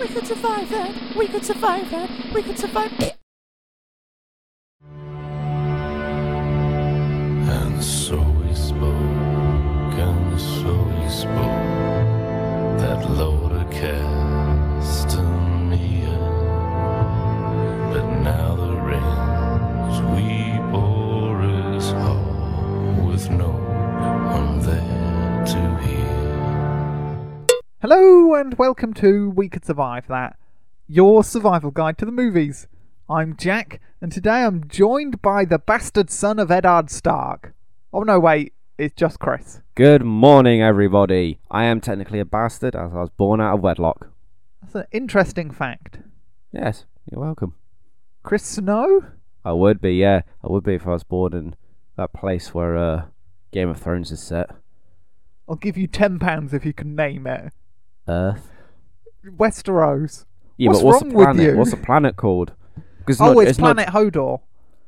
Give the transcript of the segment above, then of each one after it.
We could survive that. We could survive that. We could survive. Welcome to We Could Survive That, your survival guide to the movies. I'm Jack, and today I'm joined by the bastard son of Eddard Stark. Oh no, wait, it's just Chris. Good morning, everybody. I am technically a bastard as I was born out of wedlock. That's an interesting fact. Yes, you're welcome. Chris Snow? I would be, yeah. I would be if I was born in that place where uh, Game of Thrones is set. I'll give you £10 if you can name it. Earth. Westeros. Yeah, What's but what's wrong the with planet? you? What's the planet called? Oh, it's, not, Planet Hodor.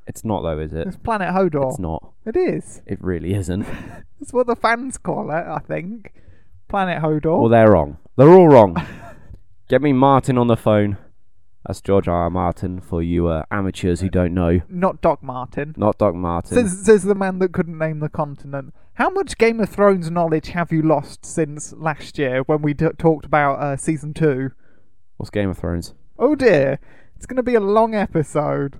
It's not though, is it? It's Planet Hodor. It's not. It is. It really isn't. That's what the fans call it, I think. Planet Hodor. Well, they're wrong. They're all wrong. Get me Martin on the phone. That's George R. R. Martin for you uh, amateurs who don't know. Not Doc Martin. Not Doc Martin. Says, says the man that couldn't name the continent. How much Game of Thrones knowledge have you lost since last year when we d- talked about uh, season two? What's Game of Thrones? Oh dear, it's going to be a long episode.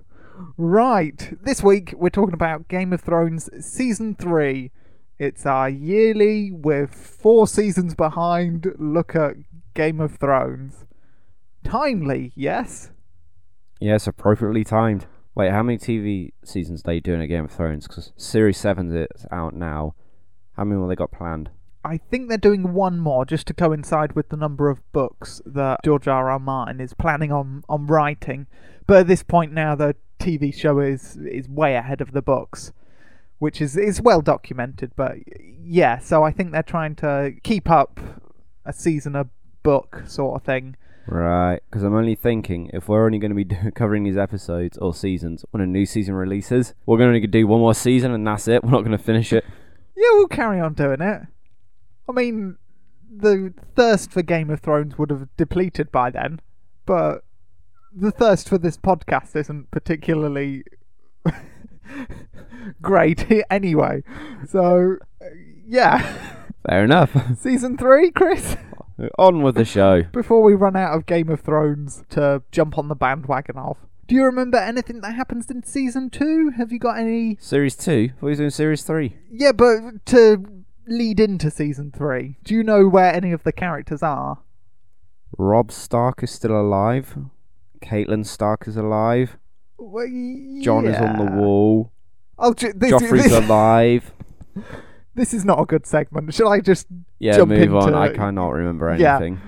Right, this week we're talking about Game of Thrones season three. It's our yearly, with four seasons behind, look at Game of Thrones. Timely, yes? Yes, appropriately timed. Wait, how many TV seasons are they doing at Game of Thrones? Because Series 7 is out now. How many more they got planned? I think they're doing one more just to coincide with the number of books that George R. R. Martin is planning on, on writing. But at this point now, the TV show is is way ahead of the books, which is is well documented. But yeah, so I think they're trying to keep up a season a book sort of thing. Right, because I'm only thinking if we're only going to be covering these episodes or seasons when a new season releases, we're going to do one more season and that's it. We're not going to finish it. Yeah, we'll carry on doing it. I mean, the thirst for Game of Thrones would have depleted by then, but the thirst for this podcast isn't particularly great anyway. So, yeah. Fair enough. Season 3, Chris? On with the show. Before we run out of Game of Thrones to jump on the bandwagon of. Do you remember anything that happens in season 2? Have you got any. Series 2? What are you doing Series 3? Yeah, but to lead into season 3, do you know where any of the characters are? Rob Stark is still alive. Catelyn Stark is alive. Well, Jon is on the wall. Oh, this, Joffrey's this, alive. This is not a good segment. Shall I just Yeah, jump move on. I cannot remember Yeah. anything.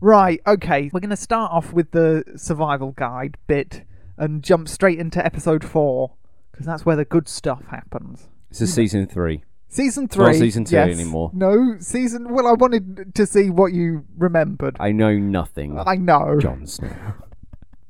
Right, okay. We're going to start off with the survival guide bit and jump straight into episode 4 because that's where the good stuff happens. This is season 3. Season It's not 3. season two yes. anymore. No, season. Well, I wanted to see what you remembered. I know nothing. I know. Jon Snow.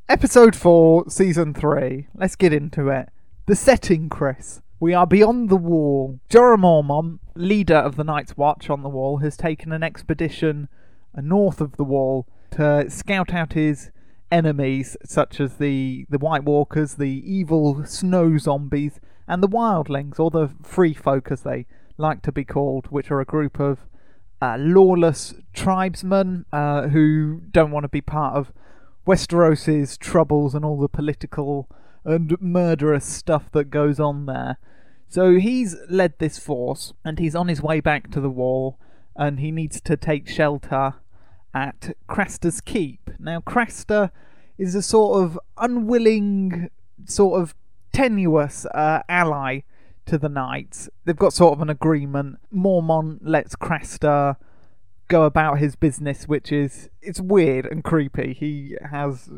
Episode 4, Season 3. Let's get into it. The setting, Chris. We are beyond the wall. Jorah Mormont, leader of the Night's Watch on the wall, has taken an expedition uh, north of the wall to scout out his enemies, such as the, the White Walkers, the evil snow zombies, and the Wildlings, or the Free Folk as they like to be called, which are a group of uh, lawless tribesmen uh, who don't want to be part of Westeros's troubles and all the political and murderous stuff that goes on there. So he's led this force and he's on his way back to the wall and he needs to take shelter at Craster's Keep. Now, Craster is a sort of unwilling, sort of tenuous uh, ally to the knights. They've got sort of an agreement. Mormont lets Craster go about his business, which is it's weird and creepy. He has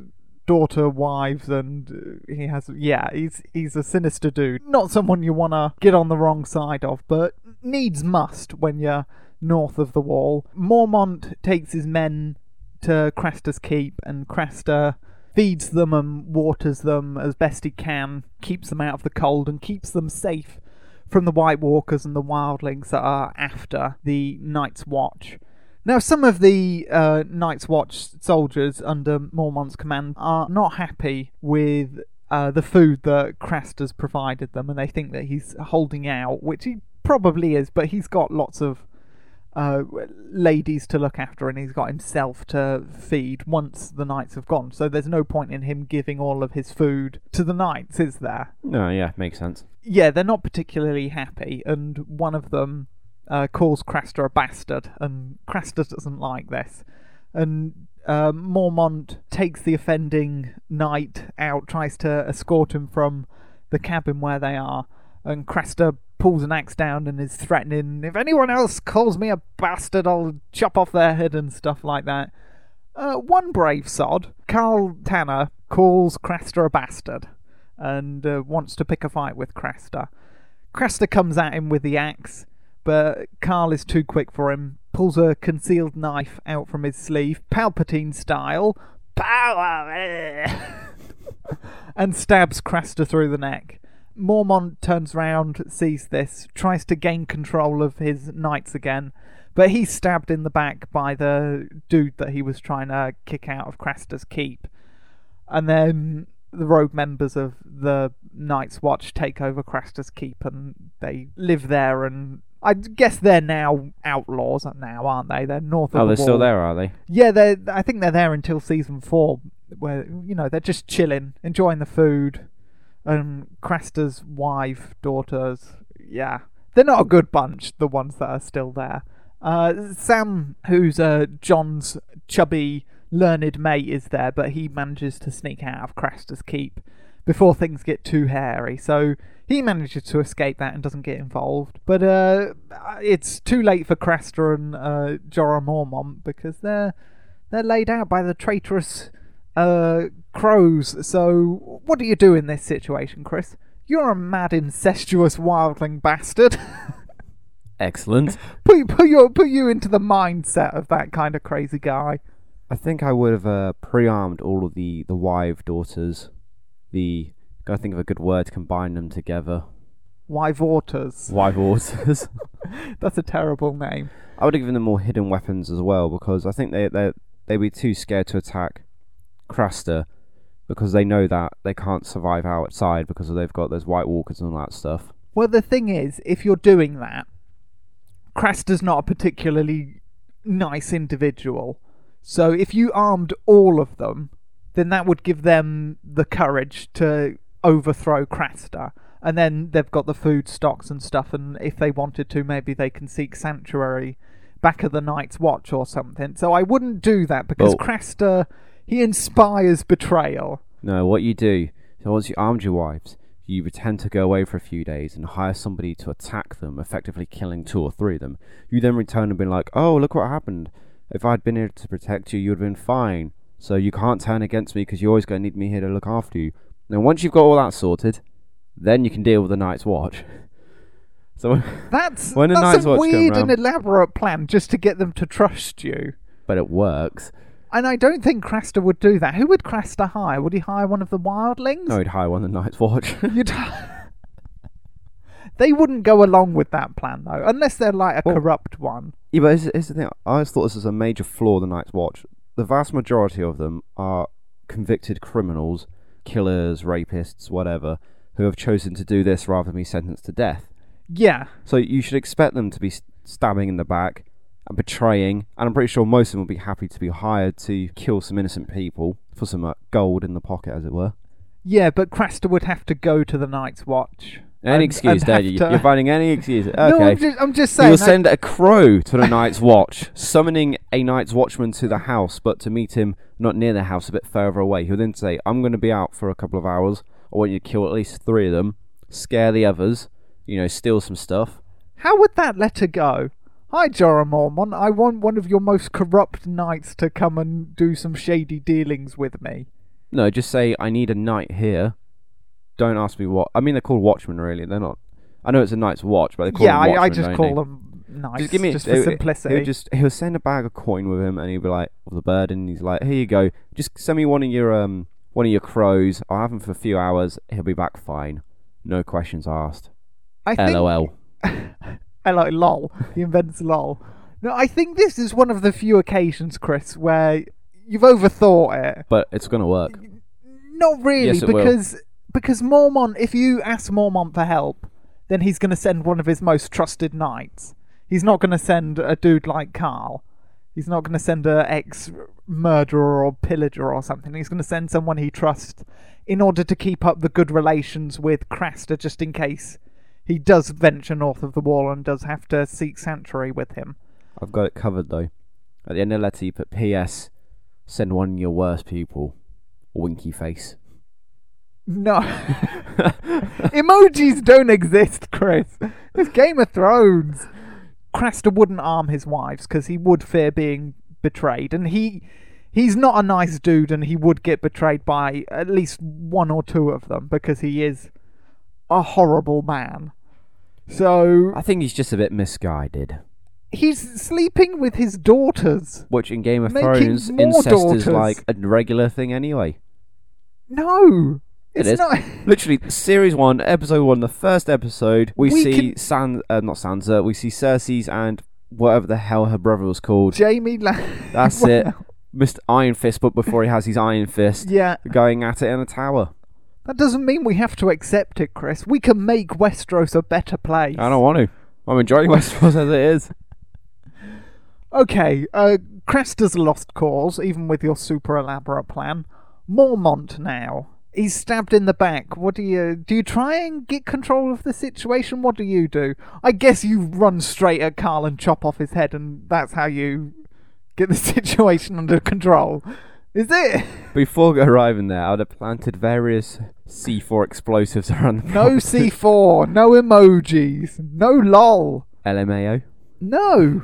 daughter wives and uh, he has yeah he's he's a sinister dude. Not someone you want to get on the wrong side of but needs must when you're north of the wall. Mormont takes his men to craster's keep and craster feeds them and waters them as best he can keeps them out of the cold and keeps them safe from the white walkers and the wildlings that are after the night's watch Now, some of the uh, Night's Watch soldiers under Mormont's command are not happy with uh, the food that Craster's provided them, and they think that he's holding out, which he probably is, but he's got lots of uh, ladies to look after, and he's got himself to feed once the knights have gone. So there's no point in him giving all of his food to the knights, is there? No, yeah, makes sense. Yeah, they're not particularly happy, and one of them uh, calls Craster a bastard, and Craster doesn't like this. And uh, Mormont takes the offending knight out, tries to escort him from the cabin where they are, and Craster pulls an axe down and is threatening, if anyone else calls me a bastard, I'll chop off their head and stuff like that. Uh, one brave sod, Karl Tanner, calls Craster a bastard and uh, wants to pick a fight with Craster. Craster comes at him with the axe, but Karl is too quick for him, pulls a concealed knife out from his sleeve, Palpatine style, power, eh, and stabs Craster through the neck. Mormont turns round, sees this, tries to gain control of his knights again, but he's stabbed in the back by the dude that he was trying to kick out of Craster's keep. And then the rogue members of the Night's Watch take over Craster's keep and they live there and I guess they're now outlaws now, aren't they? They're north of Oh, the they're still there, are they? Yeah, they I think they're there until season four, where you know they're just chilling, enjoying the food, and Craster's wife, daughters. Yeah, they're not a good bunch. The ones that are still there. Uh, Sam, who's uh, Jon's chubby, learned mate, is there, but he manages to sneak out of Craster's keep before things get too hairy. So he manages to escape that and doesn't get involved. But uh, it's too late for Craster and uh, Jorah Mormont because they're they're laid out by the traitorous uh, crows. So what do you do in this situation, Chris? You're a mad, incestuous wildling bastard. Excellent. put put your put you into the mindset of that kind of crazy guy. I think I would have uh, pre-armed all of the the wife daughters. The gotta think of a good word to combine them together. Wife daughters. That's a terrible name. I would have given them more hidden weapons as well because I think they they they'd be too scared to attack Craster because they know that they can't survive outside because they've got those White Walkers and all that stuff. Well, the thing is, if you're doing that, Craster's not a particularly nice individual. So if you armed all of them, then that would give them the courage to overthrow Craster. And then they've got the food stocks and stuff, and if they wanted to, maybe they can seek sanctuary back of the Night's Watch or something. So I wouldn't do that because Well- Craster, he inspires betrayal. No, what you do so once you armed your wives, you pretend to go away for a few days and hire somebody to attack them, effectively killing two or three of them. You then return and be like, "Oh, look what happened! If I'd been here to protect you, you'd have been fine. So you can't turn against me because you're always going to need me here to look after you." Now, once you've got all that sorted, then you can deal with the Night's Watch. so, That's, When the that's Night's a Watch weird and elaborate plan just to get them to trust you. but it works. And I don't think Craster would do that. Who would Craster hire? Would he hire one of the wildlings? No, he'd hire one of the Night's Watch. You'd... they wouldn't go along with that plan, though, unless they're like a Well- corrupt one. Yeah, but here's, here's the thing. I always thought this was a major flaw of the Night's Watch. The vast majority of them are convicted criminals, killers, rapists, whatever, who have chosen to do this rather than be sentenced to death. Yeah, So you should expect them to be stabbing in the back and betraying, and I'm pretty sure most of them will be happy to be hired to kill some innocent people for some uh, gold in the pocket, as it were. yeah, but Craster would have to go to the Night's Watch. Any and- excuse, and Dad. You, You're finding any excuse. Okay. No, I'm just, I'm just saying. You'll send a crow to the Night's Watch, summoning a Night's Watchman to the house, but to meet him not near the house, a bit further away. He'll then say, I'm going to be out for a couple of hours. I want you to kill at least three of them, scare the others, you know, steal some stuff. How would that letter go? Hi, Jorah Mormont. I want one of your most corrupt knights to come and do some shady dealings with me. No, just say, I need a knight here. Don't ask me what. I mean, they're called watchmen, really. They're not. I know it's a Knight's Watch, but they call yeah, them I, watchmen. I just don't call they? them knights Just give me just for simplicity. He'll just he'll send a bag of coin with him, and he'll be like, "Of the bird," and he's like, "Here you go. Just send me one of your um one of your crows. I'll have him for a few hours. He'll be back fine. No questions asked. I think LOL. I like lol. He invents lol. No, I think this is one of the few occasions, Chris, where you've overthought it. But it's gonna work. Not really, Yes, it will. Because Mormont, if you ask Mormont for help, then he's going to send one of his most trusted knights. He's not going to send a dude like Karl. He's not going to send a ex murderer or pillager or something. He's going to send someone he trusts in order to keep up the good relations with Craster, just in case he does venture north of the wall and does have to seek sanctuary with him. I've got it covered though. At the end of the letter, you put P.S. Send one of your worst people. Winky face. No. Emojis don't exist, Chris. It's Game of Thrones. Craster wouldn't arm his wives because he would fear being betrayed, and he he's not a nice dude, and he would get betrayed by at least one or two of them because he is a horrible man. So I think he's just a bit misguided. he's sleeping with his daughters. Which in Game of Thrones, incest daughters. is like a regular thing anyway. No, It it's not. Literally, series one, episode one, the first episode, we, We see can- San, uh, not Sansa, we see Cersei's and whatever the hell her brother was called. Jaime. La- That's it. Mr. Iron Fist, but before he has his Iron Fist, Yeah, going at it in a tower. That doesn't mean we have to accept it, Chris. We can make Westeros a better place. I don't want to. I'm enjoying Westeros as it is. Okay, uh, Craster's lost cause, even with your super elaborate plan. Mormont now. He's stabbed in the back. What do you do? You try and get control of the situation. What do you do? I guess you run straight at Karl and chop off his head, and that's how you get the situation under control. Is it? Before arriving there, I'd have planted various C4 explosives around the No property. C4, no emojis, no lol, LMAO. no.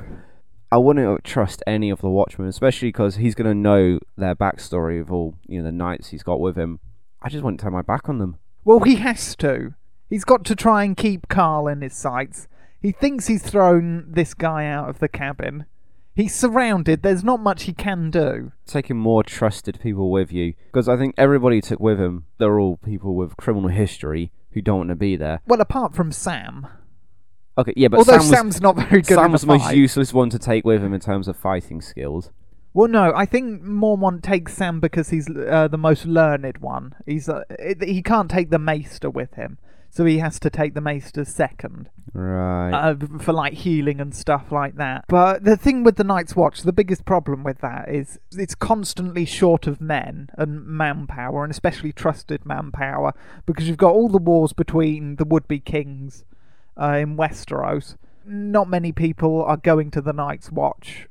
I wouldn't trust any of the Watchmen, especially because he's going to know their backstory of all you know the knights he's got with him. I just wouldn't turn my back on them. Well, he has to. He's got to try and keep Karl in his sights. He thinks he's thrown this guy out of the cabin. He's surrounded. There's not much he can do. Taking more trusted people with you, because I think everybody took with him, they're all people with criminal history who don't want to be there. Well, apart from Sam. Okay, yeah, but Although Sam was, Sam's not very good Sam was the most fight. useless one to take with him in terms of fighting skills. Well, no, I think Mormont takes Sam because he's uh, the most learned one. He's uh, it, he can't take the Maester with him, so he has to take the Maester second. Right. uh, for like healing and stuff like that. But the thing with the Night's Watch, the biggest problem with that is it's constantly short of men and manpower, and especially trusted manpower, because you've got all the wars between the would-be kings uh, in Westeros. Not many people are going to the Night's Watch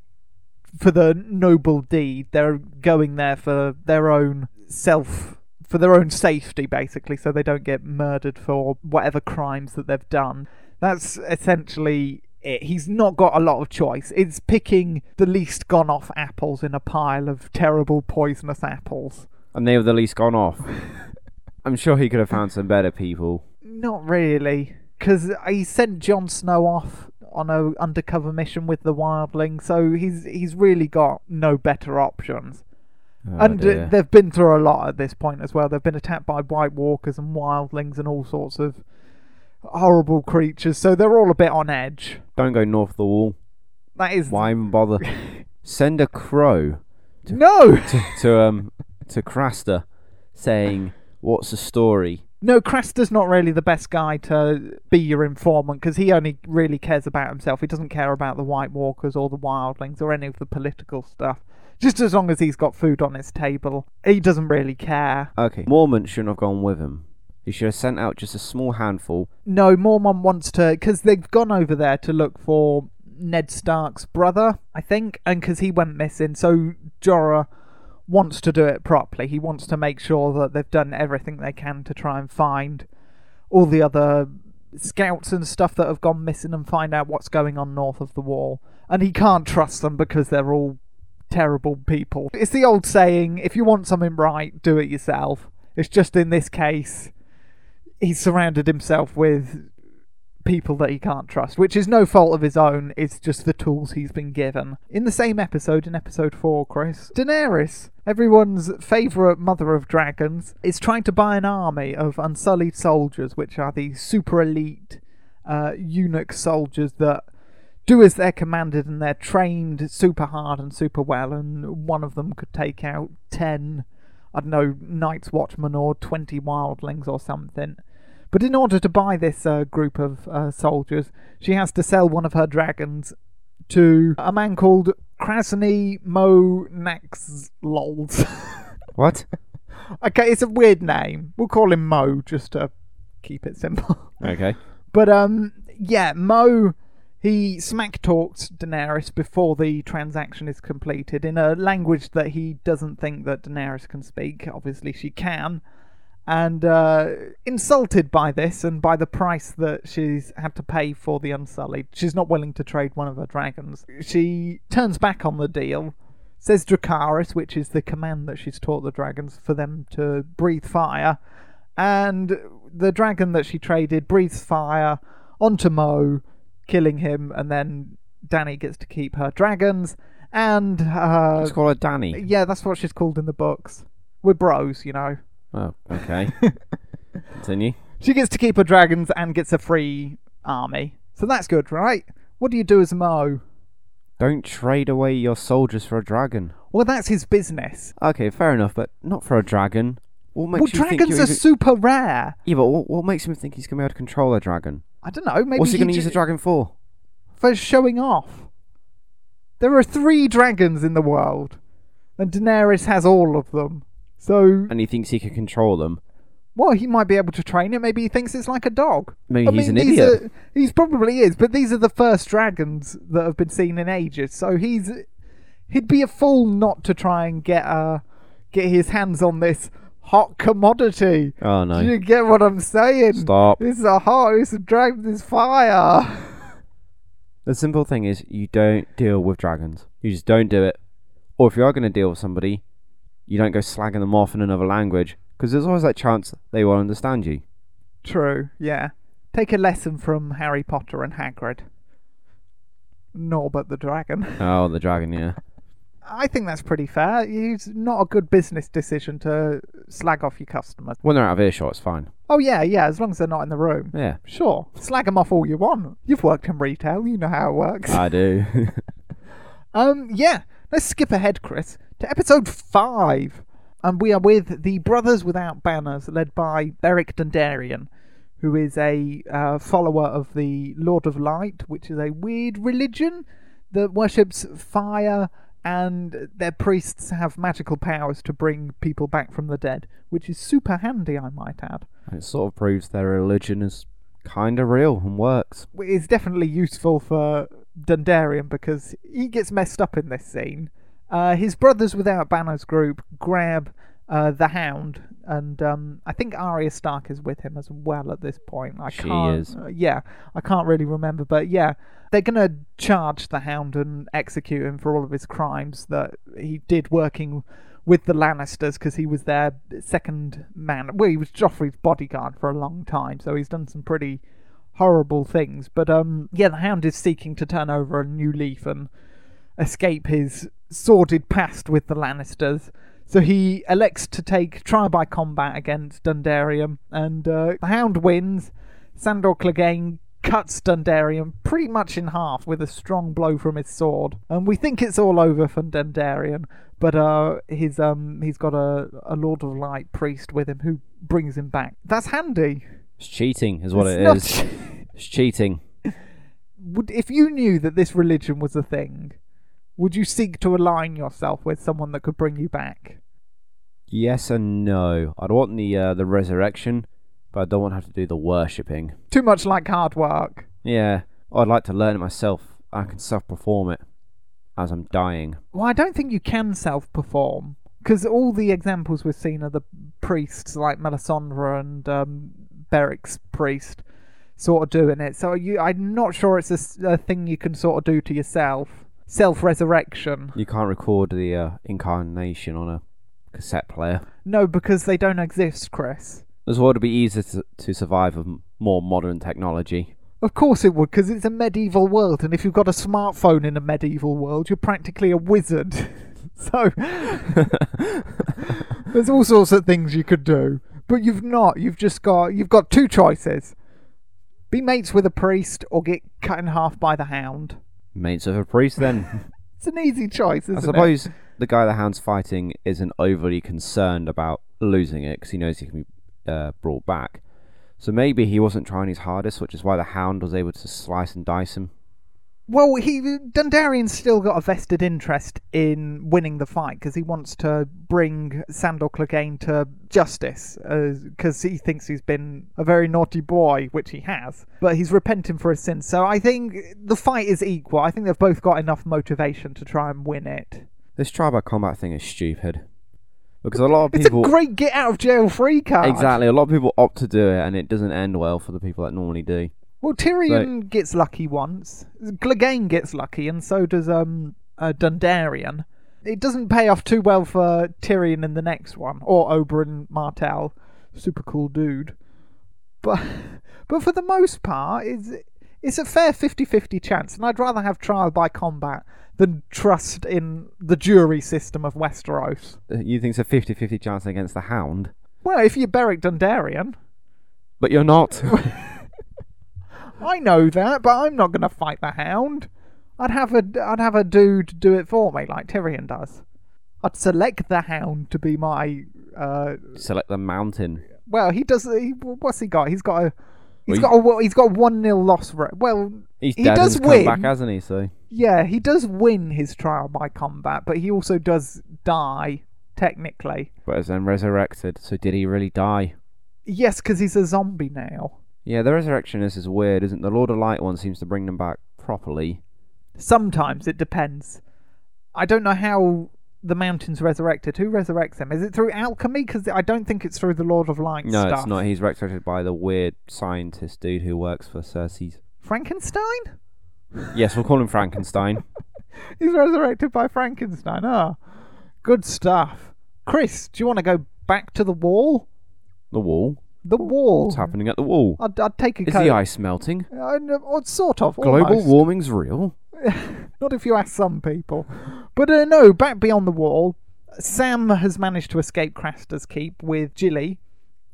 for the noble deed. They're going there for their own self for their own safety basically so they don't get murdered for whatever crimes that they've done. That's essentially it. He's not got a lot of choice. It's picking the least gone off apples in a pile of terrible poisonous apples. and they were the least gone off. I'm sure he could have found some better people. Not really, because he sent Jon Snow off on a undercover mission with the wildling, so he's he's really got no better options. Oh, and uh, dear. they've been through a lot at this point as well. They've been attacked by White Walkers and wildlings and all sorts of horrible creatures, so they're all a bit on edge. Don't go north of the wall. That is Why even bother? Send a crow no, to, to um to Craster, saying, "What's the story?" No. Craster's not really the best guy to be your informant because he only really cares about himself. He doesn't care about the White Walkers or the wildlings or any of the political stuff. Just as long as he's got food on his table, he doesn't really care. Okay, Mormont shouldn't have gone with him. He should have sent out just a small handful. No, Mormont wants to because they've gone over there to look for Ned Stark's brother, I think, and because he went missing. So Jorah wants to do it properly. He wants to make sure that they've done everything they can to try and find all the other scouts and stuff that have gone missing and find out what's going on north of the wall. And he can't trust them because they're all terrible people. It's the old saying if you want something right, do it yourself. It's just in this case, he's surrounded himself with people that he can't trust, which is no fault of his own, it's just the tools he's been given. In the same episode, in episode 4, Chris, Daenerys, everyone's favourite mother of dragons, is trying to buy an army of unsullied soldiers, which are the super elite uh, eunuch soldiers that do as they're commanded and they're trained super hard and super well and one of them could take out 10 I don't know Night's Watchmen or 20 wildlings or something but in order to buy this uh, group of uh, soldiers she has to sell one of her dragons to a man called Kraznys mo Nakloz. What? okay, it's a weird name. We'll call him Mo just to keep it simple. Okay. But um, yeah, Mo he smack talks Daenerys before the transaction is completed in a language that he doesn't think that Daenerys can speak. Obviously, she can, and uh, insulted by this and by the price that she's had to pay for the Unsullied, she's not willing to trade one of her dragons. She turns back on the deal. Says Dracarys, which is the command that she's taught the dragons for them to breathe fire, and the dragon that she traded breathes fire onto Mo, killing him, and then Dany gets to keep her dragons. And uh, Let's call her Dany. yeah, that's what she's called in the books. We're bros, you know. Oh, okay. Continue. She gets to keep her dragons and gets a free army. So that's good, right? What do you do as a Mo? Don't trade away your soldiers for a dragon. Well, that's his business. Okay, fair enough, but not for a dragon. What makes well, you think dragons you're are even- super rare. Yeah, but what, what makes him think he's gonna be able to control a dragon? I don't know. Maybe What's he, gonna ju- use a dragon for? for showing off. There are three dragons in the world, and Daenerys has all of them. So, And he thinks he can control them. well, he might be able to train it. Maybe he thinks it's like a dog. Maybe I he's mean, an idiot. Are, he's probably is, but these are the first dragons that have been seen in ages. So he's he'd be a fool not to try and get uh get his hands on this hot commodity. Oh no! Do you get what I'm saying? Stop. This is a hot. This is dragon. This is fire. The simple thing is, you don't deal with dragons. You just don't do it. Or if you are gonna deal with somebody, you don't go slagging them off in another language, because there's always that chance they won't understand you. True. Yeah. Take a lesson from Harry Potter and Hagrid. Norbert the dragon. Oh, the dragon, yeah. I think that's pretty fair. It's not a good business decision to slag off your customers. When they're out of earshot, it's fine. Oh yeah, yeah. As long as they're not in the room. Yeah, Sure, slag them off all you want. You've worked in retail, you know how it works. I do. Um, yeah. Let's skip ahead, Chris, to episode five, and we are with the Brothers Without Banners, led by Beric Dondarrion, who is a uh, follower of the Lord of Light, which is a weird religion that worships fire, and their priests have magical powers to bring people back from the dead, which is super handy, I might add. And it sort of proves their religion is kind of real and works. It's definitely useful for Dondarrion because he gets messed up in this scene. Uh, his brothers without banners group grab uh, the Hound, and um, I think Arya Stark is with him as well at this point. I She can't, is. uh, yeah, I can't really remember, but yeah, they're gonna charge the Hound and execute him for all of his crimes that he did working with the Lannisters because he was their second man. Well, he was Joffrey's bodyguard for a long time, so he's done some pretty horrible things. But um, yeah, the Hound is seeking to turn over a new leaf and escape his sordid past with the Lannisters. So he elects to take trial by combat against Dondarrion, and uh, the Hound wins. Sandor Clegane cuts Dondarrion pretty much in half with a strong blow from his sword, and we think it's all over for Dondarrion. But uh, his um, he's got a, a Lord of Light priest with him who brings him back. That's handy. It's cheating, is what It's it is. It's cheating. would if you knew that this religion was a thing, would you seek to align yourself with someone that could bring you back? Yes and no. I'd want the uh, the resurrection, but I don't want to have to do the worshipping. Too much like hard work. Yeah, I'd like to learn it myself. I can self-perform it as I'm dying. Well, I don't think you can self-perform because all the examples we've seen are the priests like Melisandre and um, Beric's priest sort of doing it. So you, I'm not sure it's a thing you can sort of do to yourself. Self-resurrection. You can't record the uh, incarnation on a cassette player. No, because they don't exist, Chris. As well, it'd be easier to, to survive with m- more modern technology. Of course it would, because it's a medieval world, and if you've got a smartphone in a medieval world, you're practically a wizard. so there's all sorts of things you could do, but you've not. You've just got you've got two choices: be mates with a priest or get cut in half by the hound. Mates of a priest, then. It's an easy choice, isn't it? I it? suppose the guy the hound's fighting isn't overly concerned about losing it because he knows he can be uh, brought back. So maybe he wasn't trying his hardest, which is why the hound was able to slice and dice him. Well, he Dondarrion's still got a vested interest in winning the fight because he wants to bring Sandor Clegane to justice uh, because he thinks he's been a very naughty boy, which he has, but he's repenting for his sins. So I think the fight is equal. I think they've both got enough motivation to try and win it. This trial by combat thing is stupid because a lot of It's people a great get out of jail free card. exactly a lot of people opt to do it, and it doesn't end well for the people that normally do. Well, Tyrion gets lucky once. Clegane gets lucky, and so does um uh, Dondarrion. It doesn't pay off too well for Tyrion in the next one, or Oberyn Martell, super cool dude. But but for the most part, it's it's a fair 50-50 chance, and I'd rather have trial by combat than trust in the jury system of Westeros. Uh, You think it's a 50-50 chance against the hound, Well, if you're Beric Dondarrion, but you're not. I know that, but I'm not going to fight the hound. I'd have a I'd have a dude do it for me, like Tyrion does. I'd select the hound to be my. Uh, Select the mountain. well, he does. He, what's he got? He's got a. He's Well, got a he's got a one 0 loss. Well, He's He dead does and he's come win. back, hasn't he? So yeah, he does win his trial by combat, but he also does die technically. but is then resurrected. So did he really die? Yes, because he's a zombie now. Yeah, the Resurrectionist is, weird, isn't it? The Lord of Light one seems to bring them back properly. Sometimes it depends. I don't know how the mountain's resurrected. Who resurrects them? Is it through alchemy? Because I don't think it's through the Lord of Light No, stuff. it's not. He's resurrected by the weird scientist dude who works for Cersei's. Frankenstein? Yes, we'll call him Frankenstein. He's resurrected by Frankenstein. Ah, good stuff. Chris, do you want to go back to the wall? The wall. The wall. What's happening at the wall? I'd, I'd take a Is coat. the ice melting? Uh, no, or sort of. Global almost. warming's real. Not if you ask some people. But uh, no, back beyond the wall, Sam has managed to escape Craster's Keep with Gilly.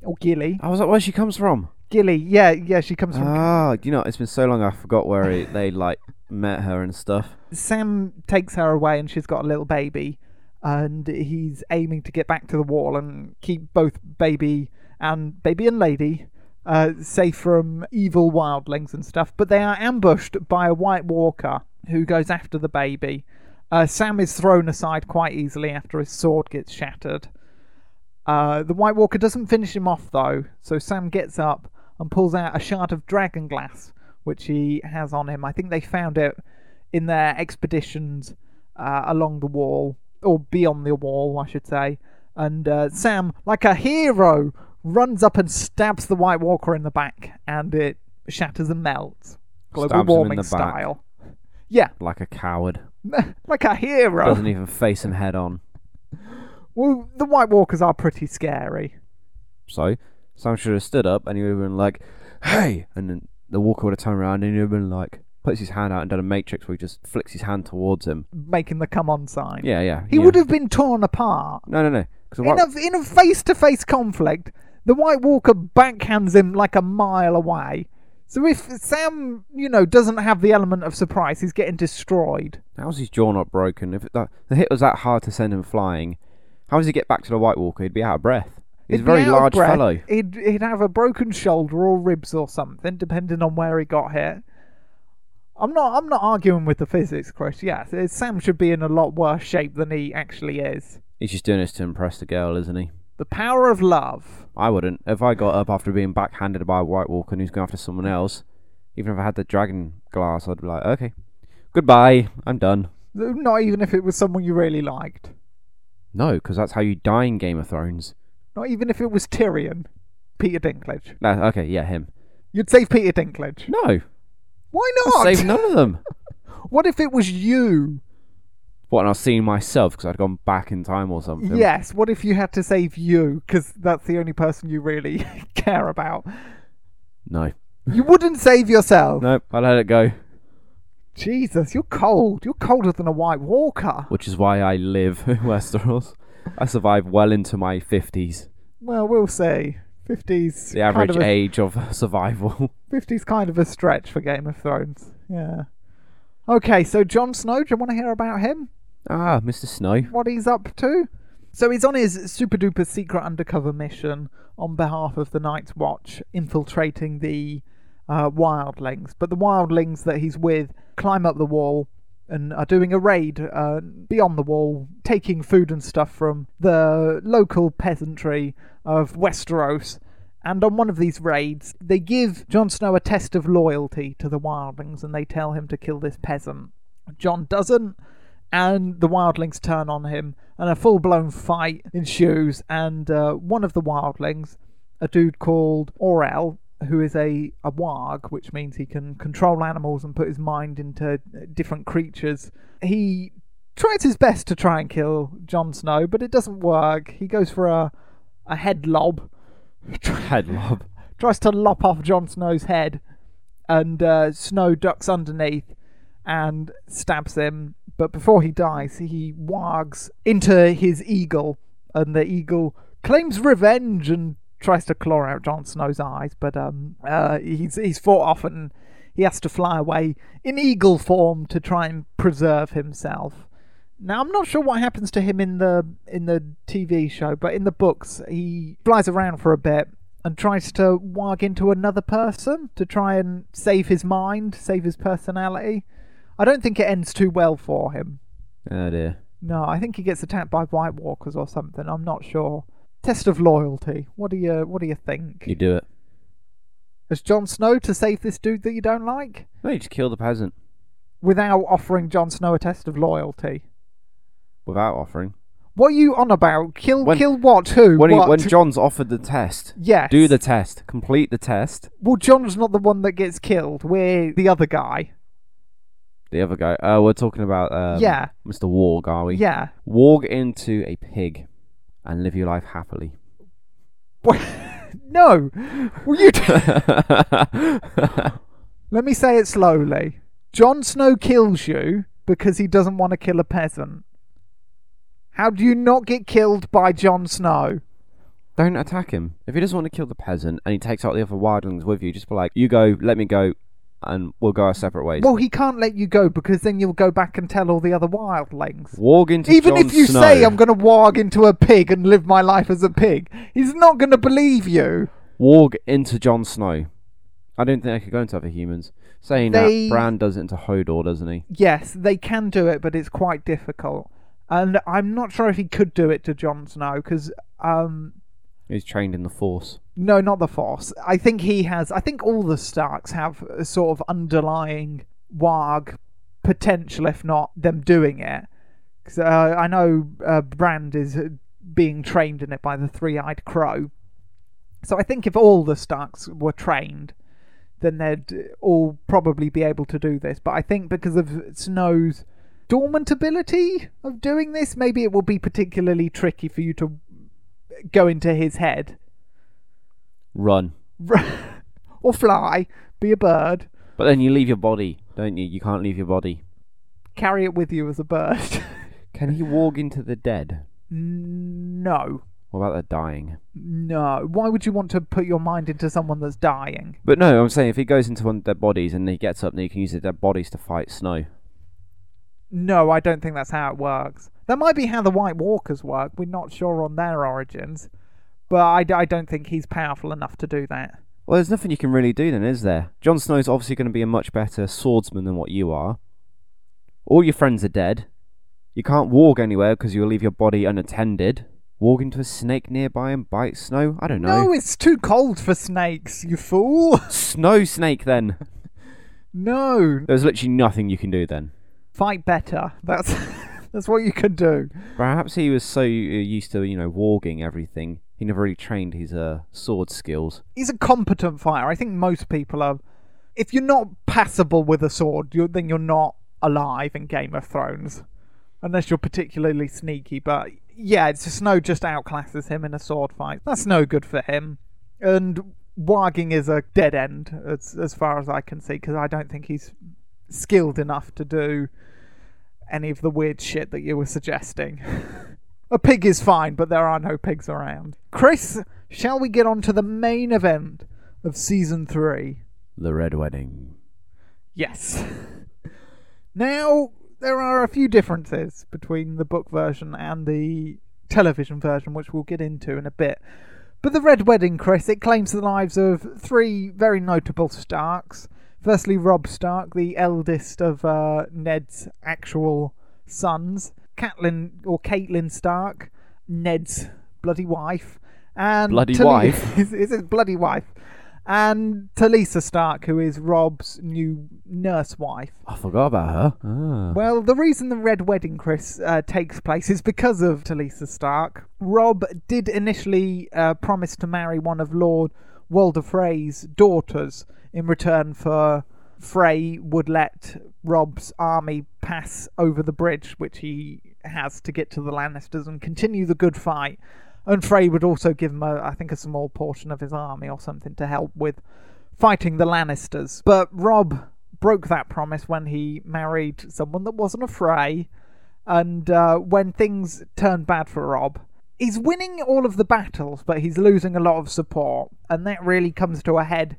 Or Gilly. I was like, where she comes from? Gilly, yeah, yeah, she comes from. Ah, you know, it's been so long I forgot where he, they like met her and stuff. Sam takes her away and she's got a little baby. And he's aiming to get back to the wall and keep both baby and baby and lady uh, safe from evil wildlings and stuff. But they are ambushed by a White Walker who goes after the baby. Uh, Sam is thrown aside quite easily after his sword gets shattered. Uh, the White Walker doesn't finish him off though, so Sam gets up and pulls out a shard of dragon glass, which he has on him. I think they found it in their expeditions uh, along the wall, or beyond the wall, I should say. And uh, Sam, like a hero, runs up and stabs the White Walker in the back, and it shatters and melts. Global Stabs him in warming the back. style. Yeah, Like a coward. like a hero. Doesn't even face him head on. Well, the White Walkers are pretty scary. So, Sam should have stood up and he would have been like, hey! And then the walker would have turned around and he would have been like, puts his hand out and done a matrix where he just flicks his hand towards him. making the come on sign. Yeah, yeah. He yeah. would have been torn apart. No, no, no. 'Cause the In White- a, in a face to face conflict, the White Walker backhands him like a mile away. So if Sam, you know, doesn't have the element of surprise, he's getting destroyed. How's his jaw not broken? If that, the hit was that hard to send him flying, how does he get back to the White Walker? He'd be out of breath. He's a very large fellow. He'd, he'd have a broken shoulder or ribs or something, depending on where he got hit. I'm not. I'm not arguing with the physics, Chris. Yes, Sam should be in a lot worse shape than he actually is. He's just doing this to impress the girl, isn't he? The power of love. I wouldn't. If I got up after being backhanded by a White Walker and who's going after someone else, even if I had the dragon glass, I'd be like, okay, goodbye, I'm done. Not even if it was someone you really liked. No, because that's how you die in Game of Thrones. Not even if it was Tyrion. Peter Dinklage. No, okay, yeah, him. You'd save Peter Dinklage. No, Why not? save none of them. What if it was you? What, and I've seen myself because I'd gone back in time or something? Yes. What if you had to save you? Because that's the only person you really care about. No. You wouldn't save yourself. Nope, I let it go. Jesus, you're cold. You're colder than a White Walker. Which is why I live in Westeros. I survived well into my 50s. Well, we'll see. 50's The average kind of a, age of survival. 50's kind of a stretch for Game of Thrones. Yeah. Okay, so Jon Snow, do you want to hear about him? Ah, Mr. Snow. What he's up to? So he's on his super duper secret undercover mission on behalf of the Night's Watch, infiltrating the uh, wildlings. But the wildlings that he's with climb up the wall and are doing a raid uh, beyond the wall, taking food and stuff from the local peasantry of Westeros. And on one of these raids, they give Jon Snow a test of loyalty to the wildlings and they tell him to kill this peasant. Jon doesn't, and the wildlings turn on him, and a full blown fight ensues. And uh, one of the wildlings, a dude called Orell, who is a, a warg, which means he can control animals and put his mind into different creatures. He tries his best to try and kill Jon Snow, but it doesn't work. He goes for a, a head lob, Head lob. tries to lop off Jon Snow's head, and uh, Snow ducks underneath and stabs him. But before he dies, he wargs into his eagle, and the eagle claims revenge and tries to claw out Jon Snow's eyes. But um, uh, he's he's fought off, and he has to fly away in eagle form to try and preserve himself. Now I'm not sure what happens to him in the in the TV show, but in the books he flies around for a bit and tries to warg into another person to try and save his mind, save his personality. I don't think it ends too well for him. Oh dear. No, I think he gets attacked by White Walkers or something. I'm not sure. Test of loyalty. What do you What do you think? You do it. As Jon Snow to save this dude that you don't like No, you just kill the peasant without offering Jon Snow a test of loyalty? without offering. What are you on about? Kill When- kill what? Who? When, he, when Jon's offered the test, yes. do the test, complete the test. Well, Jon's not the one that gets killed. We're the other guy. The other guy. Oh, we're talking about um, Yeah. Mr. Warg, are we? Yeah. Warg into a pig and live your life happily. no. Well, you. Let me say it slowly. Jon Snow kills you because he doesn't want to kill a peasant. How do you not get killed by Jon Snow? Don't attack him. If he doesn't want to kill the peasant and he takes out the other wildlings with you, just be like, you go, let me go, and we'll go our separate ways. Well, he can't let you go because then you'll go back and tell all the other wildlings. Warg into Jon Snow. Even Jon if you Snow. say I'm going to warg into a pig and live my life as a pig, he's not going to believe you. Warg into Jon Snow. I don't think I could go into other humans. Saying They- that, Bran does it into Hodor, doesn't he? Yes, they can do it, but it's quite difficult. And I'm not sure if he could do it to Jon Snow because, um, He's trained in the Force. no, not the Force. I think he has. I think all the Starks have a sort of underlying warg potential, if not them doing it. 'Cause, uh, I know uh, Bran is uh, being trained in it by the Three-Eyed Crow. So I think if all the Starks were trained, then they'd all probably be able to do this. But I think because of Snow's dormant ability of doing this, maybe it will be particularly tricky for you to go into his head. Run. or fly, be a bird, But then you leave your body, don't you? You can't leave your body. carry it with you as a bird. Can he warg into the dead? no. What about the dying? No. Why would you want to put your mind into someone that's dying? But no, I'm saying if he goes into one of their bodies and he gets up, then he can use the dead bodies to fight Snow. No, I don't think that's how it works. That might be how the White Walkers work. We're not sure on their origins. But I don't think he's powerful enough to do that. Well, there's nothing you can really do then, is there? Jon Snow's obviously going to be a much better swordsman than what you are. All your friends are dead. You can't walk anywhere because you'll leave your body unattended. Warg into a snake nearby and bite Snow? I don't know. No, it's too cold for snakes, you fool. Snow snake then. No. There's literally nothing you can do then. Fight better. That's that's what you can do. Perhaps he was so uh, used to, you know, warging everything, he never really trained his uh, sword skills. He's a competent fighter. I think most people are. If you're not passable with a sword, you're, then you're not alive in Game of Thrones, unless you're particularly sneaky. But yeah, it's Snow just outclasses him in a sword fight. That's no good for him. And warging is a dead end as as far as I can see because I don't think he's skilled enough to do any of the weird shit that you were suggesting. a pig is fine, but there are no pigs around. Chris, shall we get on to the main event of season three? The Red Wedding. Yes. Now, there are a few differences between the book version and the television version, which we'll get into in a bit. But the Red Wedding, Chris, it claims the lives of three very notable Starks. Firstly, Rob Stark, the eldest of uh, Ned's actual sons. Catelyn, or Caitlin Stark, Ned's bloody wife. And Bloody Tali- wife? is, is his bloody wife. And Talisa Stark, who is Rob's new nurse wife. I forgot about her. Ah. Well, the reason the Red Wedding, Chris, uh, takes place is because of Talisa Stark. Rob did initially uh, promise to marry one of Lord Walder Frey's daughters in return for Frey would let Rob's army pass over the bridge, which he has to get to the Lannisters and continue the good fight. And Frey would also give him, a, I think, a small portion of his army or something to help with fighting the Lannisters. But Rob broke that promise when he married someone that wasn't a Frey, and uh, when things turned bad for Rob, he's winning all of the battles, but he's losing a lot of support, and that really comes to a head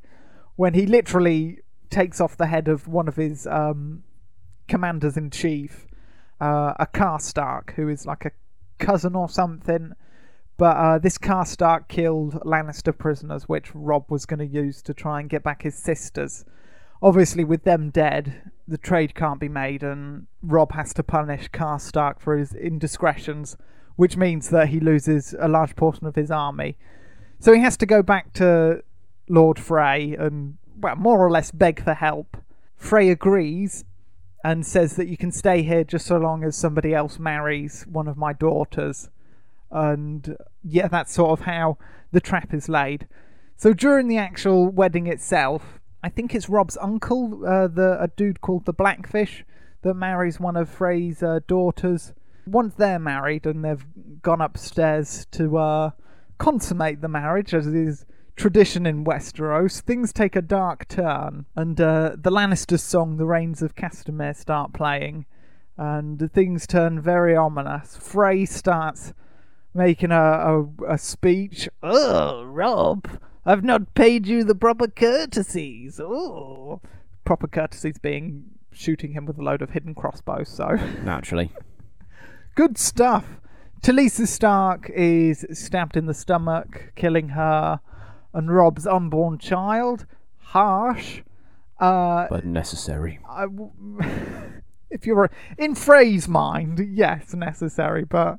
when he literally takes off the head of one of his um, commanders in chief, uh, a Karstark, who is like a cousin or something. But uh, this Karstark killed Lannister prisoners, which Rob was going to use to try and get back his sisters. Obviously, with them dead, the trade can't be made, and Rob has to punish Karstark for his indiscretions, which means that he loses a large portion of his army. So he has to go back to Lord Frey and, well, more or less beg for help. Frey agrees and says that you can stay here just so long as somebody else marries one of my daughters. And yeah, that's sort of how the trap is laid. So during the actual wedding itself, I think it's Rob's uncle, uh, the a dude called the Blackfish, that marries one of Frey's uh, daughters. Once they're married and they've gone upstairs to uh, consummate the marriage, as is tradition in Westeros, things take a dark turn, and uh, the Lannisters' song, "The Rains of Castamere," start playing, and things turn very ominous. Frey starts making a, a, a speech. Oh, Rob, I've not paid you the proper courtesies. Oh, proper courtesies being shooting him with a load of hidden crossbows. So Naturally. good stuff. Talisa Stark is stabbed in the stomach, killing her and Rob's unborn child. Harsh. Uh, But necessary. W- if you're in Frey's mind, yes, necessary, but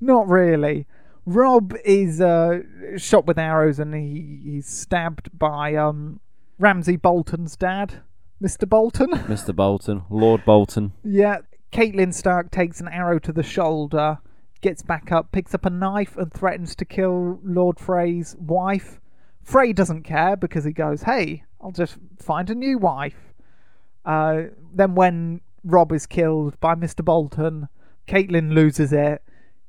not really. Rob is uh, shot with arrows and he, he's stabbed by um, Ramsay Bolton's dad, Mr. Bolton. Mr. Bolton. Lord Bolton. yeah, Catelyn Stark takes an arrow to the shoulder, gets back up, picks up a knife, and threatens to kill Lord Frey's wife. Frey doesn't care because he goes, "Hey, I'll just find a new wife." Uh, then, when Rob is killed by Mr. Bolton, Catelyn loses it,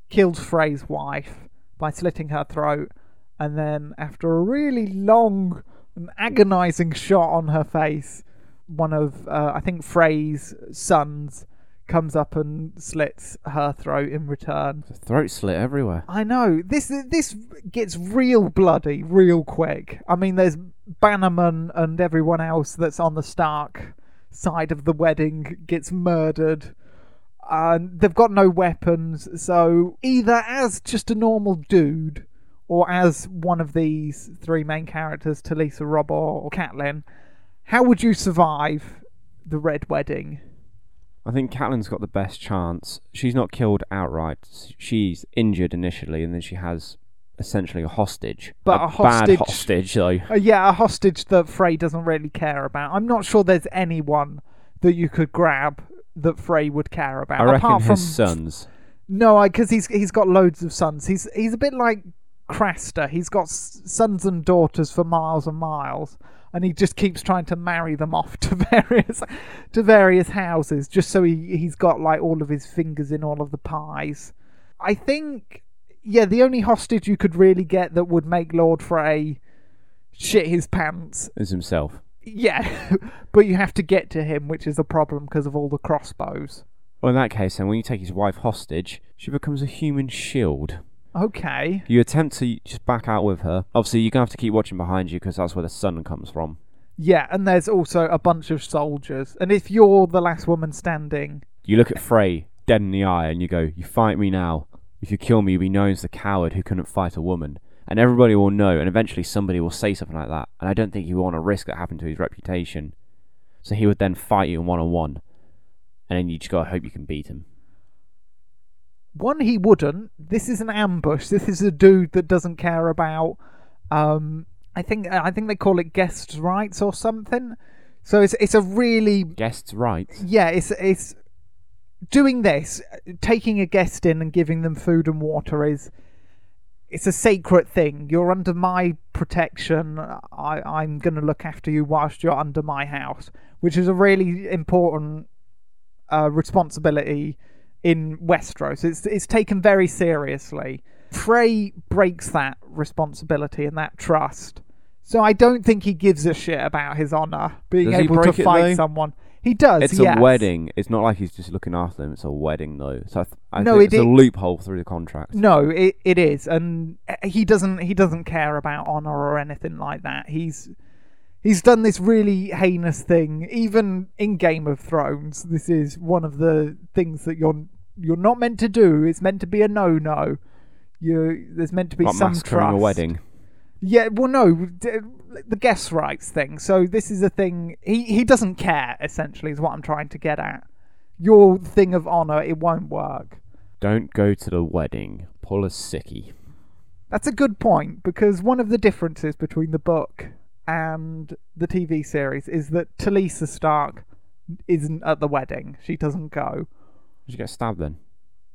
kills Frey's wife by slitting her throat, and then, after a really long and agonizing shot on her face, one of uh, I think Frey's sons comes up and slits her throat in return. Throat slit everywhere. I know this this gets real bloody real quick. I mean, there's Bannerman and everyone else that's on the Stark side of the wedding gets murdered. And they've got no weapons, so either as just a normal dude, or as one of these three main characters, Talisa, Rob, or, or Catelyn, how would you survive the Red Wedding? I think Catelyn's got the best chance. She's not killed outright. She's injured initially, and then she has essentially a hostage. But a hostage- bad hostage, though. Uh, yeah, a hostage that Frey doesn't really care about. I'm not sure there's anyone that you could grab that Frey would care about. I reckon apart from sons. No, because he's he's got loads of sons. He's he's a bit like Craster. He's got sons and daughters for miles and miles, and he just keeps trying to marry them off to various to various houses, just so he he's got like all of his fingers in all of the pies. I think, yeah, the only hostage you could really get that would make Lord Frey shit his pants Is himself. yeah, but you have to get to him, which is a problem because of all the crossbows. Well, in that case, then, when you take his wife hostage, she becomes a human shield. Okay. You attempt to just back out with her. Obviously, you're going to have to keep watching behind you because that's where the sun comes from. Yeah, and there's also a bunch of soldiers. And if you're the last woman standing, You look at Frey dead in the eye and you go, You fight me now. If you kill me, you'll be known as the coward who couldn't fight a woman. And everybody will know, and eventually somebody will say something like that. And I don't think he would want to risk that happening to his reputation. So he would then fight you in one on one. And then you just gotta hope you can beat him. One he wouldn't. This is an ambush. This is a dude that doesn't care about. Um, I think I think they call it guest rights or something. So it's it's a really Guests' rights. yeah. It's it's doing this, taking a guest in and giving them food and water is it's a sacred thing. You're under my protection. I, I'm going to look after you whilst you're under my house, which is a really important uh, responsibility in Westeros. It's it's taken very seriously. Frey breaks that responsibility and that trust. So I don't think he gives a shit about his honor being Does able to fight though? someone. He does. It's yes. a wedding. It's not like he's just looking after them. It's a wedding, though. So I, th- I No, think it it's a loophole through the contract. No, it it is, and eh, he doesn't he doesn't care about honor or anything like that. He's he's done this really heinous thing, even in Game of Thrones. This is one of the things that you're you're not meant to do. It's meant to be a no no. You there's meant to be Like some trust. a wedding. Yeah, well, no, the guest rights thing. So this is a thing. He he doesn't care. Essentially, is what I'm trying to get at. Your thing of honor, it won't work. Don't go to the wedding. Pull a sickie. That's a good point because one of the differences between the book and the TV series is that Talisa Stark isn't at the wedding. She doesn't go. Did you get stabbed then?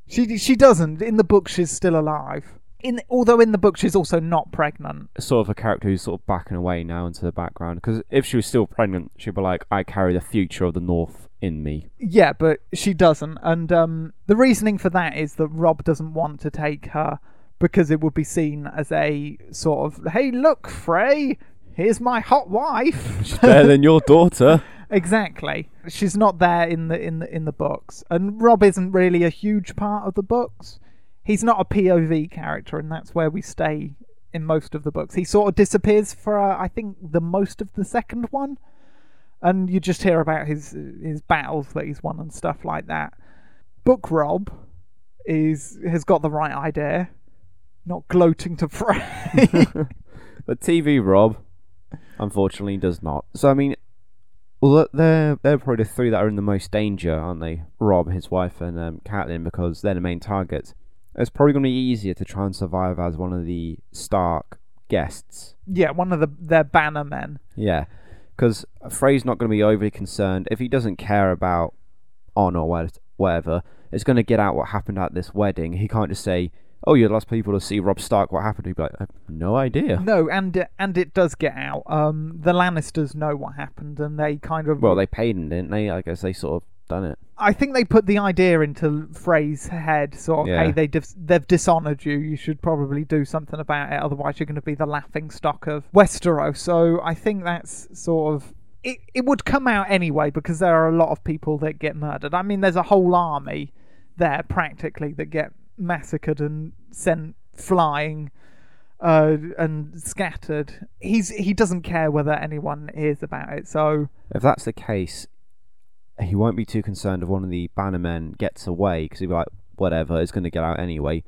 She she doesn't. In the book, she's still alive. In although in the book she's also not pregnant. sort of a character who's sort of backing away now into the background. Because if she was still pregnant, she'd be like, "I carry the future of the North in me." Yeah, but she doesn't. And um, the reasoning for that is that Rob doesn't want to take her because it would be seen as a sort of, hey, look, Frey, here's my hot wife. She's better than your daughter. exactly. She's not there in the in the in the books, and Rob isn't really a huge part of the books. He's not a POV character, and that's where we stay in most of the books. He sort of disappears for uh, I think the most of the second one, and you just hear about his his battles that he's won and stuff like that. Book Rob is has got the right idea, not gloating to Frey. But TV Rob, unfortunately, does not. So I mean, well, they're they're probably the three that are in the most danger, aren't they? Rob, his wife, and um, Catelyn, because they're the main targets. It's probably going to be easier to try and survive as one of the Stark guests. yeah, one of the their banner men. Yeah, because Frey's not going to be overly concerned if he doesn't care about on or what- whatever. It's going to get out what happened at this wedding. He can't just say, "Oh, you're the last people to see Rob Stark. What happened?" He'd be like, "I have "No idea." No, and uh, and it does get out. Um, the Lannisters know what happened, and they kind of. Well, they paid him, didn't they? I guess they sort of done it. I think they put the idea into Frey's head, sort of, Yeah. hey, they dis- they've dishonoured you. You should probably do something about it, otherwise you're going to be the laughing stock of Westeros. So I think that's sort of. It, it would come out anyway because there are a lot of people that get murdered. I mean, there's a whole army there practically that get massacred and sent flying uh, and scattered. He's he doesn't care whether anyone hears about it. So If that's the case, he won't be too concerned if one of the bannermen gets away because he'll be like, "Whatever, it's going to get out anyway."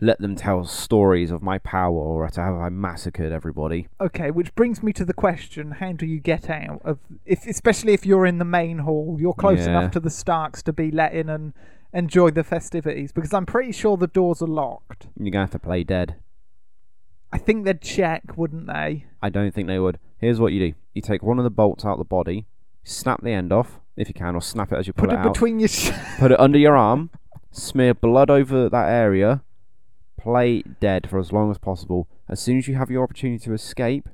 Let them tell stories of my power or to how I massacred everybody. Okay, which brings me to the question: How do you get out of, if especially if you're in the main hall, you're close Yeah. enough to the Starks to be let in and enjoy the festivities? Because I'm pretty sure the doors are locked. You're gonna have to play dead. I think they'd check, wouldn't they? I don't think they would. Here's what you do: you take one of the bolts out of the body, snap the end off if you can, or snap it as you pull Put it it out. between your. Sh- Put it under your arm, smear blood over that area, play dead for as long as possible. As soon as you have your opportunity to escape,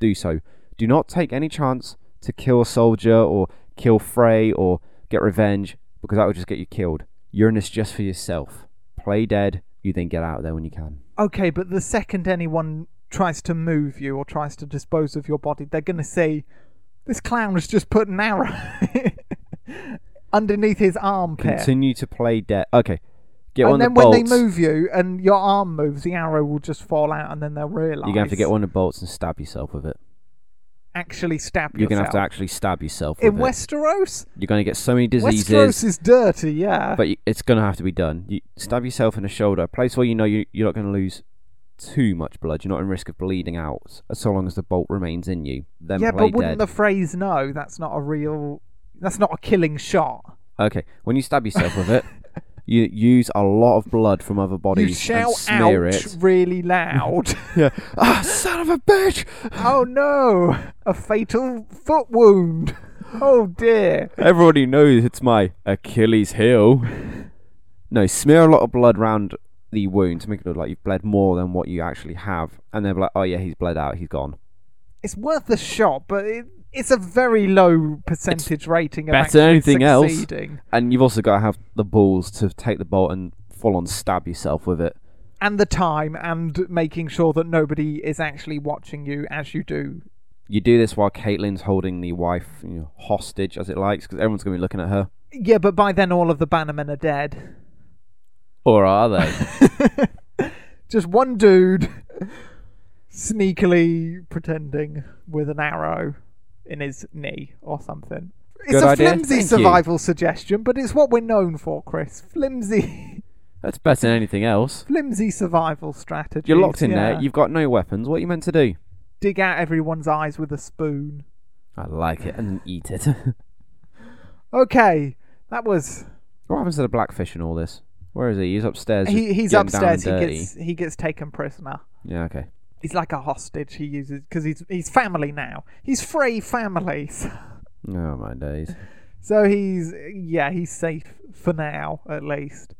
do so. Do not take any chance to kill a soldier or kill Frey or get revenge because that would just get you killed. You're in this just for yourself. Play dead, you then get out of there when you can. okay, but the second anyone tries to move you or tries to dispose of your body, they're going to say, "This clown has just put an arrow underneath his armpit." Continue to play dead. Okay. Get and one then the when bolts. they move you and your arm moves, the arrow will just fall out, and then they'll realise. You're going to have to get one of the bolts and stab yourself with it. Actually stab You're gonna have to actually stab yourself. In with it. Westeros, You're gonna get so many diseases. Westeros is dirty. Yeah, but it's gonna have to be done. You stab yourself in the shoulder, a place where you know you, you're not gonna lose too much blood. You're not in risk of bleeding out, so long as the bolt remains in you. Then yeah, play but wouldn't dead. the phrase "no"? That's not a real. That's not a killing shot. Okay, when you stab yourself with it, you use a lot of blood from other bodies you shout and smear out it. really loud. Yeah. ah, son of a bitch! oh no! A fatal foot wound. Oh dear. Everybody knows it's my Achilles heel. No, smear a lot of blood round the wound to make it look like you've bled more than what you actually have, and they'll be like, "Oh yeah, he's bled out. He's gone." It's worth a shot, but it, it's a very low percentage rating of better than anything else. And you've also got to have the balls to take the bolt and full on stab yourself with it. And the time, and making sure that nobody is actually watching you as you do. You do this while Catelyn's holding the wife you know, hostage, as it likes, because everyone's going to be looking at her. Yeah, but by then all of the Bannermen are dead. Or are they? Just one dude sneakily pretending with an arrow in his knee or something. It's Good a idea. flimsy Thank you. survival suggestion, but it's what we're known for, Chris. Flimsy, That's better than anything else. flimsy survival strategy. You're locked in there. You've got no weapons. What are you meant to do? dig out everyone's eyes with a spoon. I like it and eat it. Okay, that was what happens to the blackfish in all this? Where is he? He's upstairs. he, he's and upstairs. He gets he gets taken prisoner. Yeah. Okay. He's like a hostage. He uses because he's he's family now. He's Frey families. Oh my days. So he's yeah, he's safe for now at least.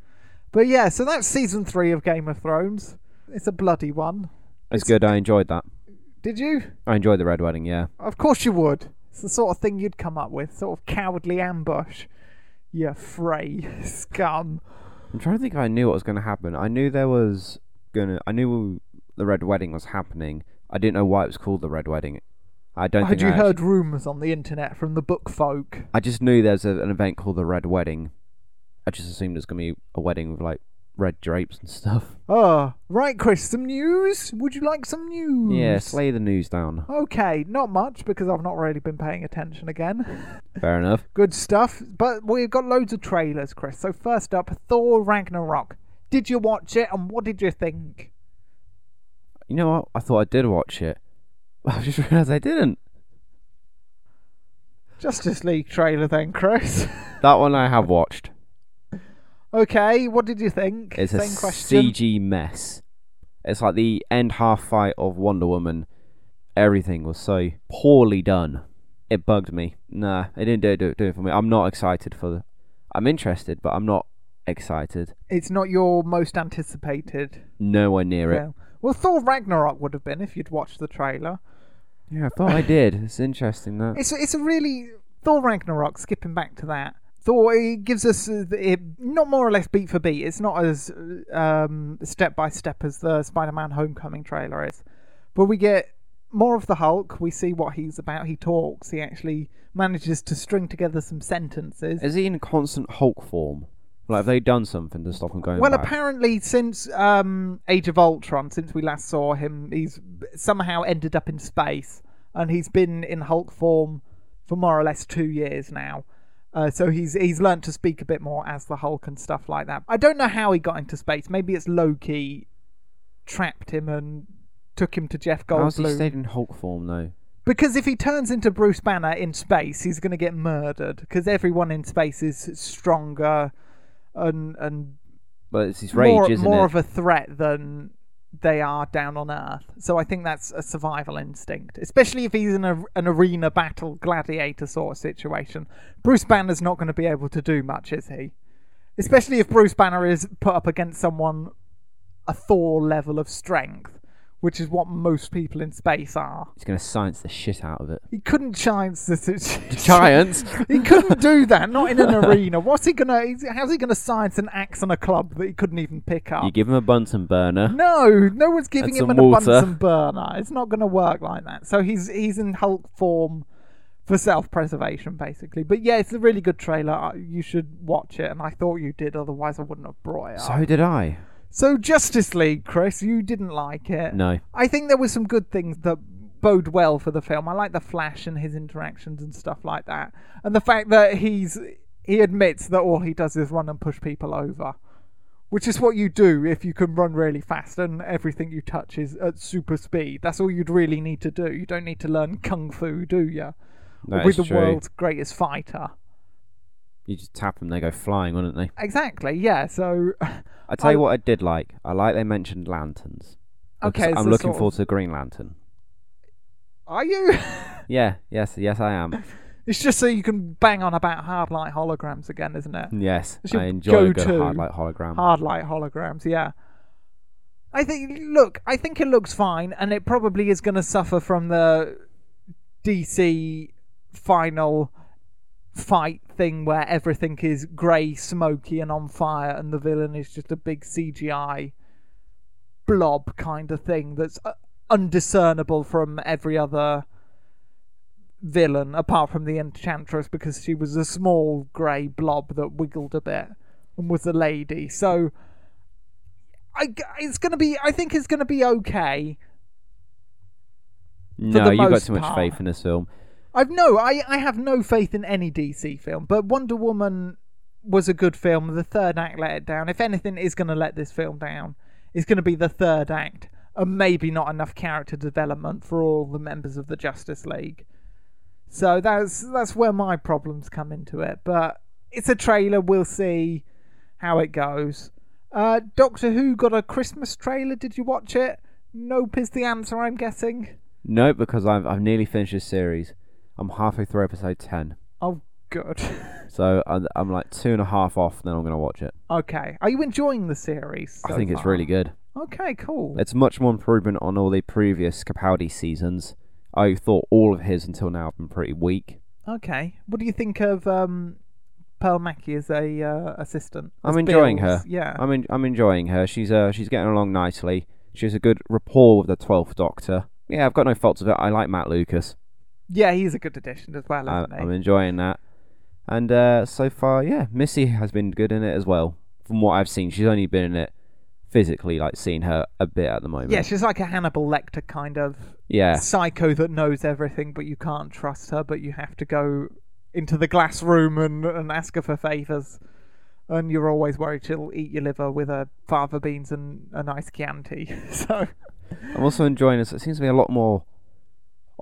But yeah, so that's season three of Game of Thrones. It's a bloody one. It's good. I enjoyed that. Did you? I enjoyed the red wedding. Yeah. Of course you would. It's the sort of thing you'd come up with, sort of cowardly ambush. You Frey scum. I'm trying to think if I knew what was going to happen. I knew there was gonna. I knew the red wedding was happening. I didn't know why it was called the red wedding. I don't Had you I heard actually- rumours on the internet from the book folk? I just knew there's an event called the red wedding. I just assumed there's gonna be a wedding with like red drapes and stuff. Oh, right, Chris, some news? Would you like some news? Yeah, slay the news down. Okay, not much because I've not really been paying attention again. Fair enough. Good stuff, but we've got loads of trailers, Chris. So first up, Thor Ragnarok. Did you watch it and what did you think? You know what? I thought I did watch it. I just realised I didn't. Justice League trailer then, Chris. That one I have watched. okay, what did you think? It's Same a question. CG mess. It's like the end half fight of Wonder Woman. Everything was so poorly done. It bugged me. Nah, it didn't do it, do it, do it for me. I'm not excited for the. I'm interested, but I'm not excited. It's not your most anticipated Nowhere near it. film. Well, Thor Ragnarok would have been if you'd watched the trailer. Yeah, I thought I did. It's interesting that. It's it's a really Thor Ragnarok. Skipping back to that, Thor it gives us uh, it, not more or less beat for beat. It's not as um, step by step as the Spider-Man Homecoming trailer is, but we get more of the Hulk. We see what he's about. He talks. He actually manages to string together some sentences. Is he in constant Hulk form? Like, have they done something to stop him going Well, back? apparently, since um, Age of Ultron, since we last saw him, he's somehow ended up in space, and he's been in Hulk form for more or less two years now. Uh, so he's he's learned to speak a bit more as the Hulk and stuff like that. I don't know how he got into space. Maybe it's Loki trapped him and took him to Jeff How's he stayed in Hulk form though? Because if he turns into Bruce Banner in space, he's going to get murdered. Because everyone in space is stronger and and But it's his rage, more, isn't more it? of a threat than they are down on Earth. So I think that's a survival instinct, especially if he's in a, an arena battle gladiator sort of situation. Bruce Banner's not going to be able to do much, is he? Especially if Bruce Banner is put up against someone a Thor level of strength, which is what most people in space are. He's gonna science the shit out of it. He couldn't chance the. Giants. He couldn't do that. Not in an arena. What's he gonna? How's he gonna science an axe and a club that he couldn't even pick up? you give him a Bunsen burner. No, no one's giving him an water. Bunsen burner. It's not going to work like that. So he's he's in Hulk form for self-preservation, basically. But yeah, it's a really good trailer. You should watch it, and I thought you did. Otherwise, I wouldn't have brought it up. So did I. So Justice League, Chris, you didn't like it. No. I think there were some good things that bode well for the film. I like the Flash and his interactions and stuff like that, and the fact that he's he admits that all he does is run and push people over, which is what you do if you can run really fast and everything you touch is at super speed. That's all you'd really need to do. You don't need to learn kung fu, do you? That With the true. world's greatest fighter. You just tap them, they go flying, wouldn't they? Exactly. Yeah. So I tell you what, I did like. I like they mentioned lanterns. Because Okay, it's I'm looking sort forward of- to Green Lantern. are you? Yeah, yes, yes, I am. it's just so you can bang on about hard light holograms again, isn't it? Yes, It's your I enjoy a good go-to hard light hologram. hard light holograms yeah i think look i think it looks fine and it probably is going to suffer from the dc final fight thing where everything is grey smoky and on fire and the villain is just a big cgi blob kind of thing that's uh, undiscernible from every other villain apart from the enchantress because she was a small grey blob that wiggled a bit and was a lady so I, it's gonna be i think it's gonna be okay no, you've got too much part. faith in this film. I've no, I, I have no faith in any DC film, but Wonder Woman was a good film. The third act let it down. If anything is going to let this film down, it's going to be the third act, and maybe not enough character development for all the members of the Justice League. So that's that's where my problems come into it. But it's a trailer. We'll see how it goes. Uh, Doctor Who got a Christmas trailer. Did you watch it? Nope is the answer. I'm guessing. Nope, because I've I've nearly finished this series. I'm halfway through episode ten. Oh, good. so I'm, I'm like two and a half off. Then I'm gonna watch it. Okay. Are you enjoying the series? I so think it's far? really good. Okay, cool. It's much more improvement on all the previous Capaldi seasons. I thought all of his until now have been pretty weak. Okay. What do you think of um, Pearl Mackie as a uh, assistant? I'm enjoying Bill's? her. Yeah. I'm en- I'm enjoying her. She's uh she's getting along nicely. She has a good rapport with the Twelfth Doctor. Yeah, I've got no faults with it. I like Matt Lucas. Yeah, he's a good addition as well, I? I'm enjoying that. And uh, so far, yeah, Missy has been good in it as well. From what I've seen, she's only been in it physically, like seeing her a bit at the moment. yeah, she's like a Hannibal Lecter kind of yeah, psycho that knows everything, but you can't trust her, but you have to go into the glass room and, and ask her for favours. And you're always worried she'll eat your liver with her fava beans and a nice Chianti. so, I'm also enjoying this. It seems to be a lot more.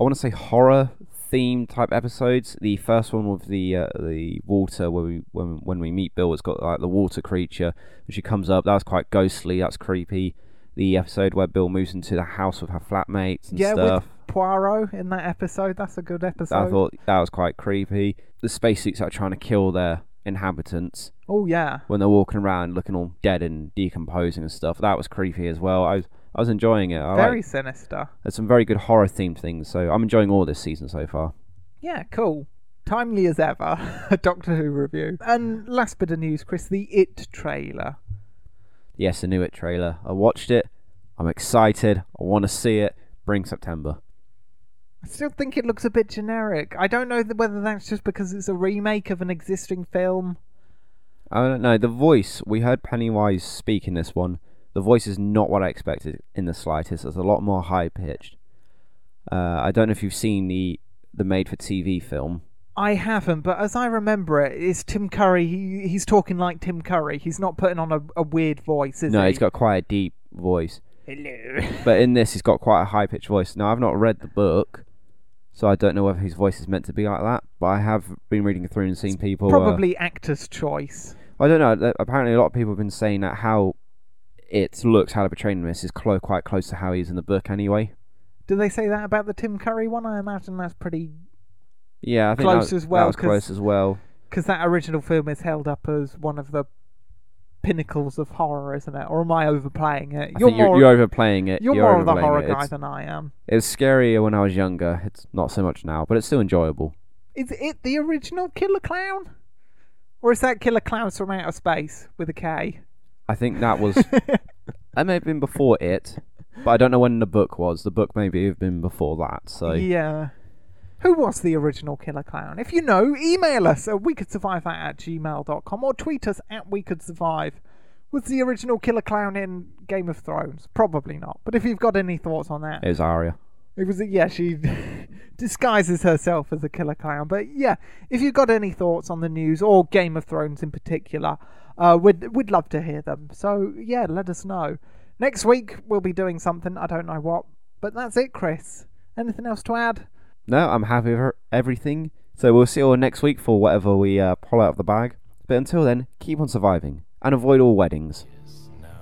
I want to say horror theme type episodes. The first one with the uh, the water where we when when we meet Bill, it's got like the water creature and she comes up. That was quite ghostly. That's creepy. The episode where Bill moves into the house with her flatmates and yeah, stuff. with Poirot in that episode, that's a good episode. I thought that was quite creepy. The spacesuits are trying to kill their inhabitants Oh, yeah. when they're walking around looking all dead and decomposing and stuff. That was creepy as well. I was I was enjoying it. I Very like, sinister. there's some very good horror themed things, so I'm enjoying all this season so far. Yeah, cool. Timely as ever. a Doctor Who review. And last bit of news, Chris, the It trailer. Yes, I knew it trailer. I watched it. I'm excited. I want to see it. Bring September. I still think it looks a bit generic. I don't know whether that's just because it's a remake of an existing film. I don't know. The voice we heard Pennywise speak in this one. The voice is not what I expected in the slightest. It's a lot more high pitched. Uh, I don't know if you've seen the the made for TV film. I haven't, but as I remember it, it's Tim Curry. He, he's talking like Tim Curry. He's not putting on a, a weird voice, is no, he? he's got quite a deep voice. Hello. But in this, he's got quite a high pitched voice. Now, I've not read the book, so I don't know whether his voice is meant to be like that. But I have been reading through and seen people. uh, Probably actor's choice. I don't know. Apparently, a lot of people have been saying that how it looks, how they're portraying this, is clo- quite close to how he's in the book anyway. Do they say that about the Tim Curry one? I imagine that's pretty Yeah, I think Close that, as well, That was close as well. because that original film is held up as one of the pinnacles of horror, isn't it? Or am I overplaying it? You're, you're overplaying it. you're you're more of the horror it. guy It's- than I am. It was scarier when I was younger. It's not so much now, but it's still enjoyable. Is it the original Killer Clown, or is that Killer Clowns from Outer Space with a K? I think that was that may have been before it, but I don't know when the book was. The book maybe have been before that. So Yeah. Who was the original Killer Clown? If you know, email us at we could survive that at gmail.com or tweet us at we could survive. Was the original Killer Clown in Game of Thrones? Probably not. But if you've got any thoughts on that, it was Arya. It was yeah, she disguises herself as a killer clown. But yeah, if you've got any thoughts on the news or Game of Thrones in particular, uh, we'd we'd love to hear them. So yeah, let us know. Next week we'll be doing something. I don't know what, but that's it, Chris. Anything else to add? No, I'm happy with everything. So we'll see you all next week for whatever we uh, pull out of the bag. But until then, keep on surviving and avoid all weddings.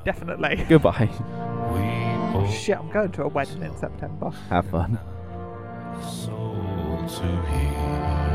Definitely. Goodbye. We both Shit, I'm going to a wedding in September. Have fun. soul to hear.